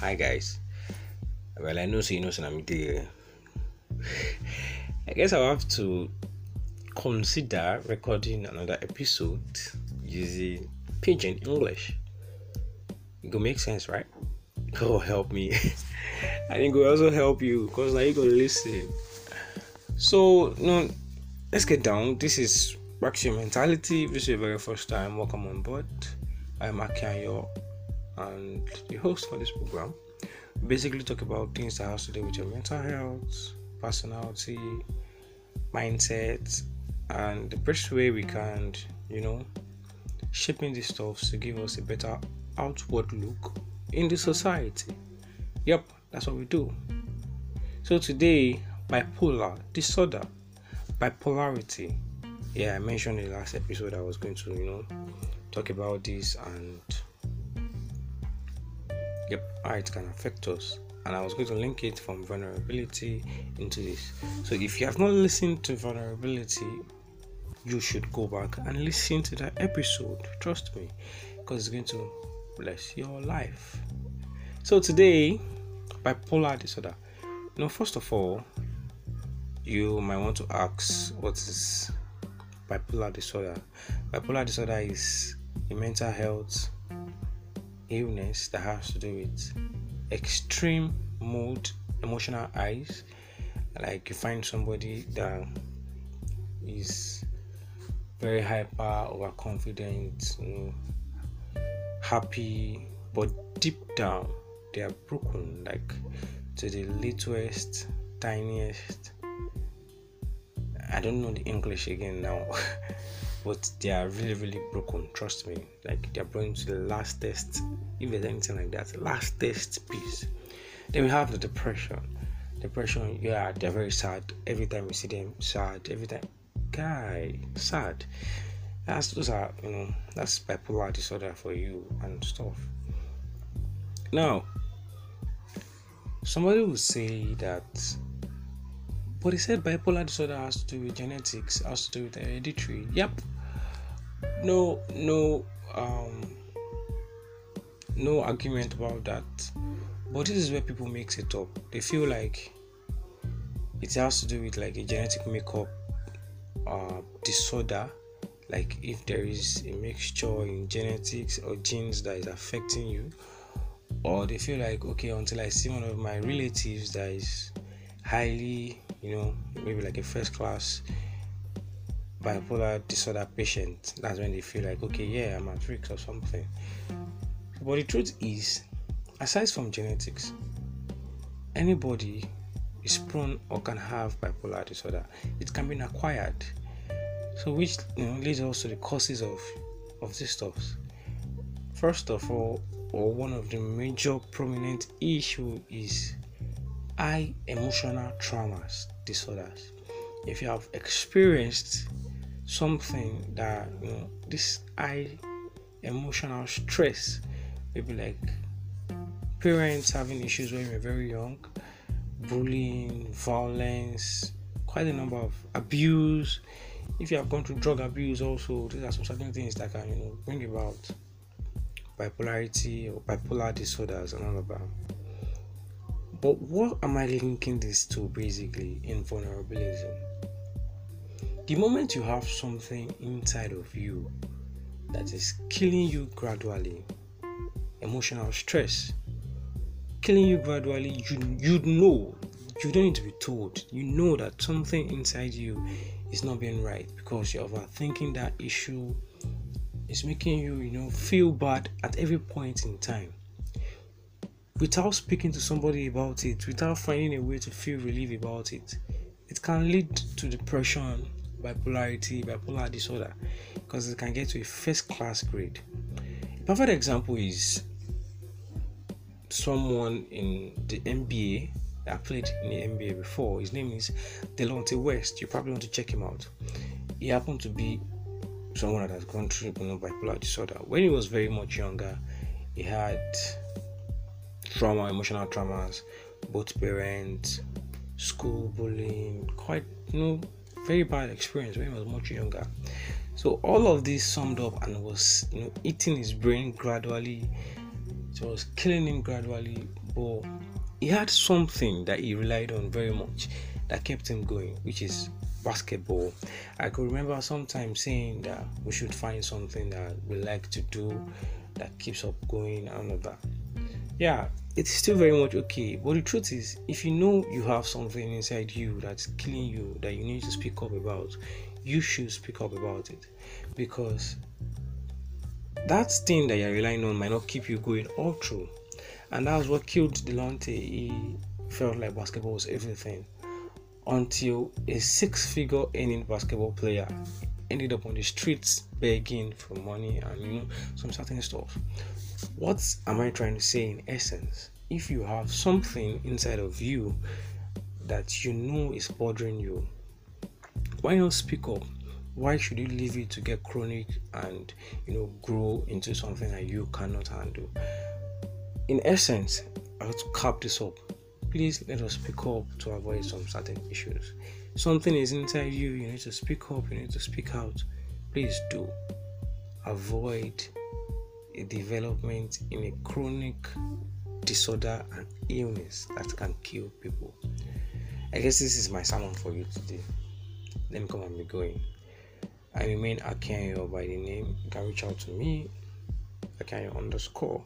Hi guys. Well, I know so you know so I'm there. I guess I'll have to consider recording another episode using pidgin English. It will make sense, right? Oh, help me. I think it will also help you because now you gonna listen. So, no, let's get down. This is Baxi Mentality. If this is your very first time, welcome on board. I'm Akiayo and the host for this program. Basically talk about things that has to do with your mental health, personality, mindset, and the best way we can, you know, shaping these stuff to give us a better outward look in the society. Yep, that's what we do. So today, bipolar disorder, bipolarity. Yeah, I mentioned in the last episode I was going to, you know, talk about this and yep. How it can affect us. And i was going to link it from vulnerability into this. So if you have not listened to vulnerability you should go back and listen to that episode. Trust me because it's going to bless your life. So today bipolar disorder. Now first of all you might want to ask what is bipolar disorder? Bipolar disorder is a mental health illness that has to do with extreme mood, emotional highs. Like you find somebody that is very hyper, overconfident, happy, but deep down they are broken, like to the littlest, tiniest. I don't know the English again now. but they are really really broken trust me. Like they're going to the last test if there's anything like that last test piece. Then we have the depression. Depression yeah they're very sad. Every time we see them sad. Every time guy sad. That's those are you know that's bipolar disorder for you and stuff. Now somebody will say that but he said bipolar disorder has to do with genetics, has to do with hereditary. Yep. No, no, um, no argument about that. But this is where people mix it up. They feel like it has to do with like a genetic makeup uh, disorder. Like if there is a mixture in genetics or genes that is affecting you, or they feel like okay, until I see one of my relatives that is highly you know, maybe like a first class bipolar disorder patient, that's when they feel like, okay, yeah, I'm at risk or something. But the truth is, aside from genetics, anybody is prone or can have bipolar disorder. It can be acquired. So, which you know, leads us to the causes of of these stuffs. First of all, or one of the major prominent issue is high emotional traumas disorders. If you have experienced something that you know this high emotional stress maybe like parents having issues when you're very young bullying violence quite a number of abuse. If you have gone through drug abuse also these are some certain things that can you know bring about bipolarity or bipolar disorders and all of that but what am I linking this to basically in vulnerability? The moment you have something inside of you that is killing you gradually, emotional stress, killing you gradually, you you know, you don't need to be told. You know that something inside you is not being right because you're overthinking that issue. It's making you, you know, feel bad at every point in time without speaking to somebody about it, without finding a way to feel relief about it, it can lead to depression, bipolarity, bipolar disorder, because it can get to a first class grade. A perfect example is someone in the NBA that played in the NBA before. His name is Delonte West. You probably want to check him out. He happened to be someone that has gone through bipolar disorder. When he was very much younger, he had trauma, emotional traumas, both parents, school bullying, quite you know, very bad experience when he was much younger. So all of this summed up and was you know eating his brain gradually It was killing him gradually, but he had something that he relied on very much that kept him going, which is basketball. I could remember sometimes saying that we should find something that we like to do that keeps up going and all of that. Yeah, it's still very much okay. But the truth is, if you know you have something inside you that's killing you that you need to speak up about, you should speak up about it because that thing that you're relying on might not keep you going all through. And that was what killed Delonte. He felt like basketball was everything until a six figure earning basketball player ended up on the streets begging for money and you know some certain stuff. What am I trying to say in essence? If you have something inside of you that you know is bothering you, why not speak up? Why should you leave it to get chronic and you know grow into something that you cannot handle? In essence, I have to cap this up please let us speak up to avoid some certain issues. Something is inside you, you need to speak up, you need to speak out. Please do. Avoid a development in a chronic disorder and illness that can kill people. I guess this is my sermon for you today. Let me come and be going. I remain Akenyo by the name. You can reach out to me, Akenyo underscore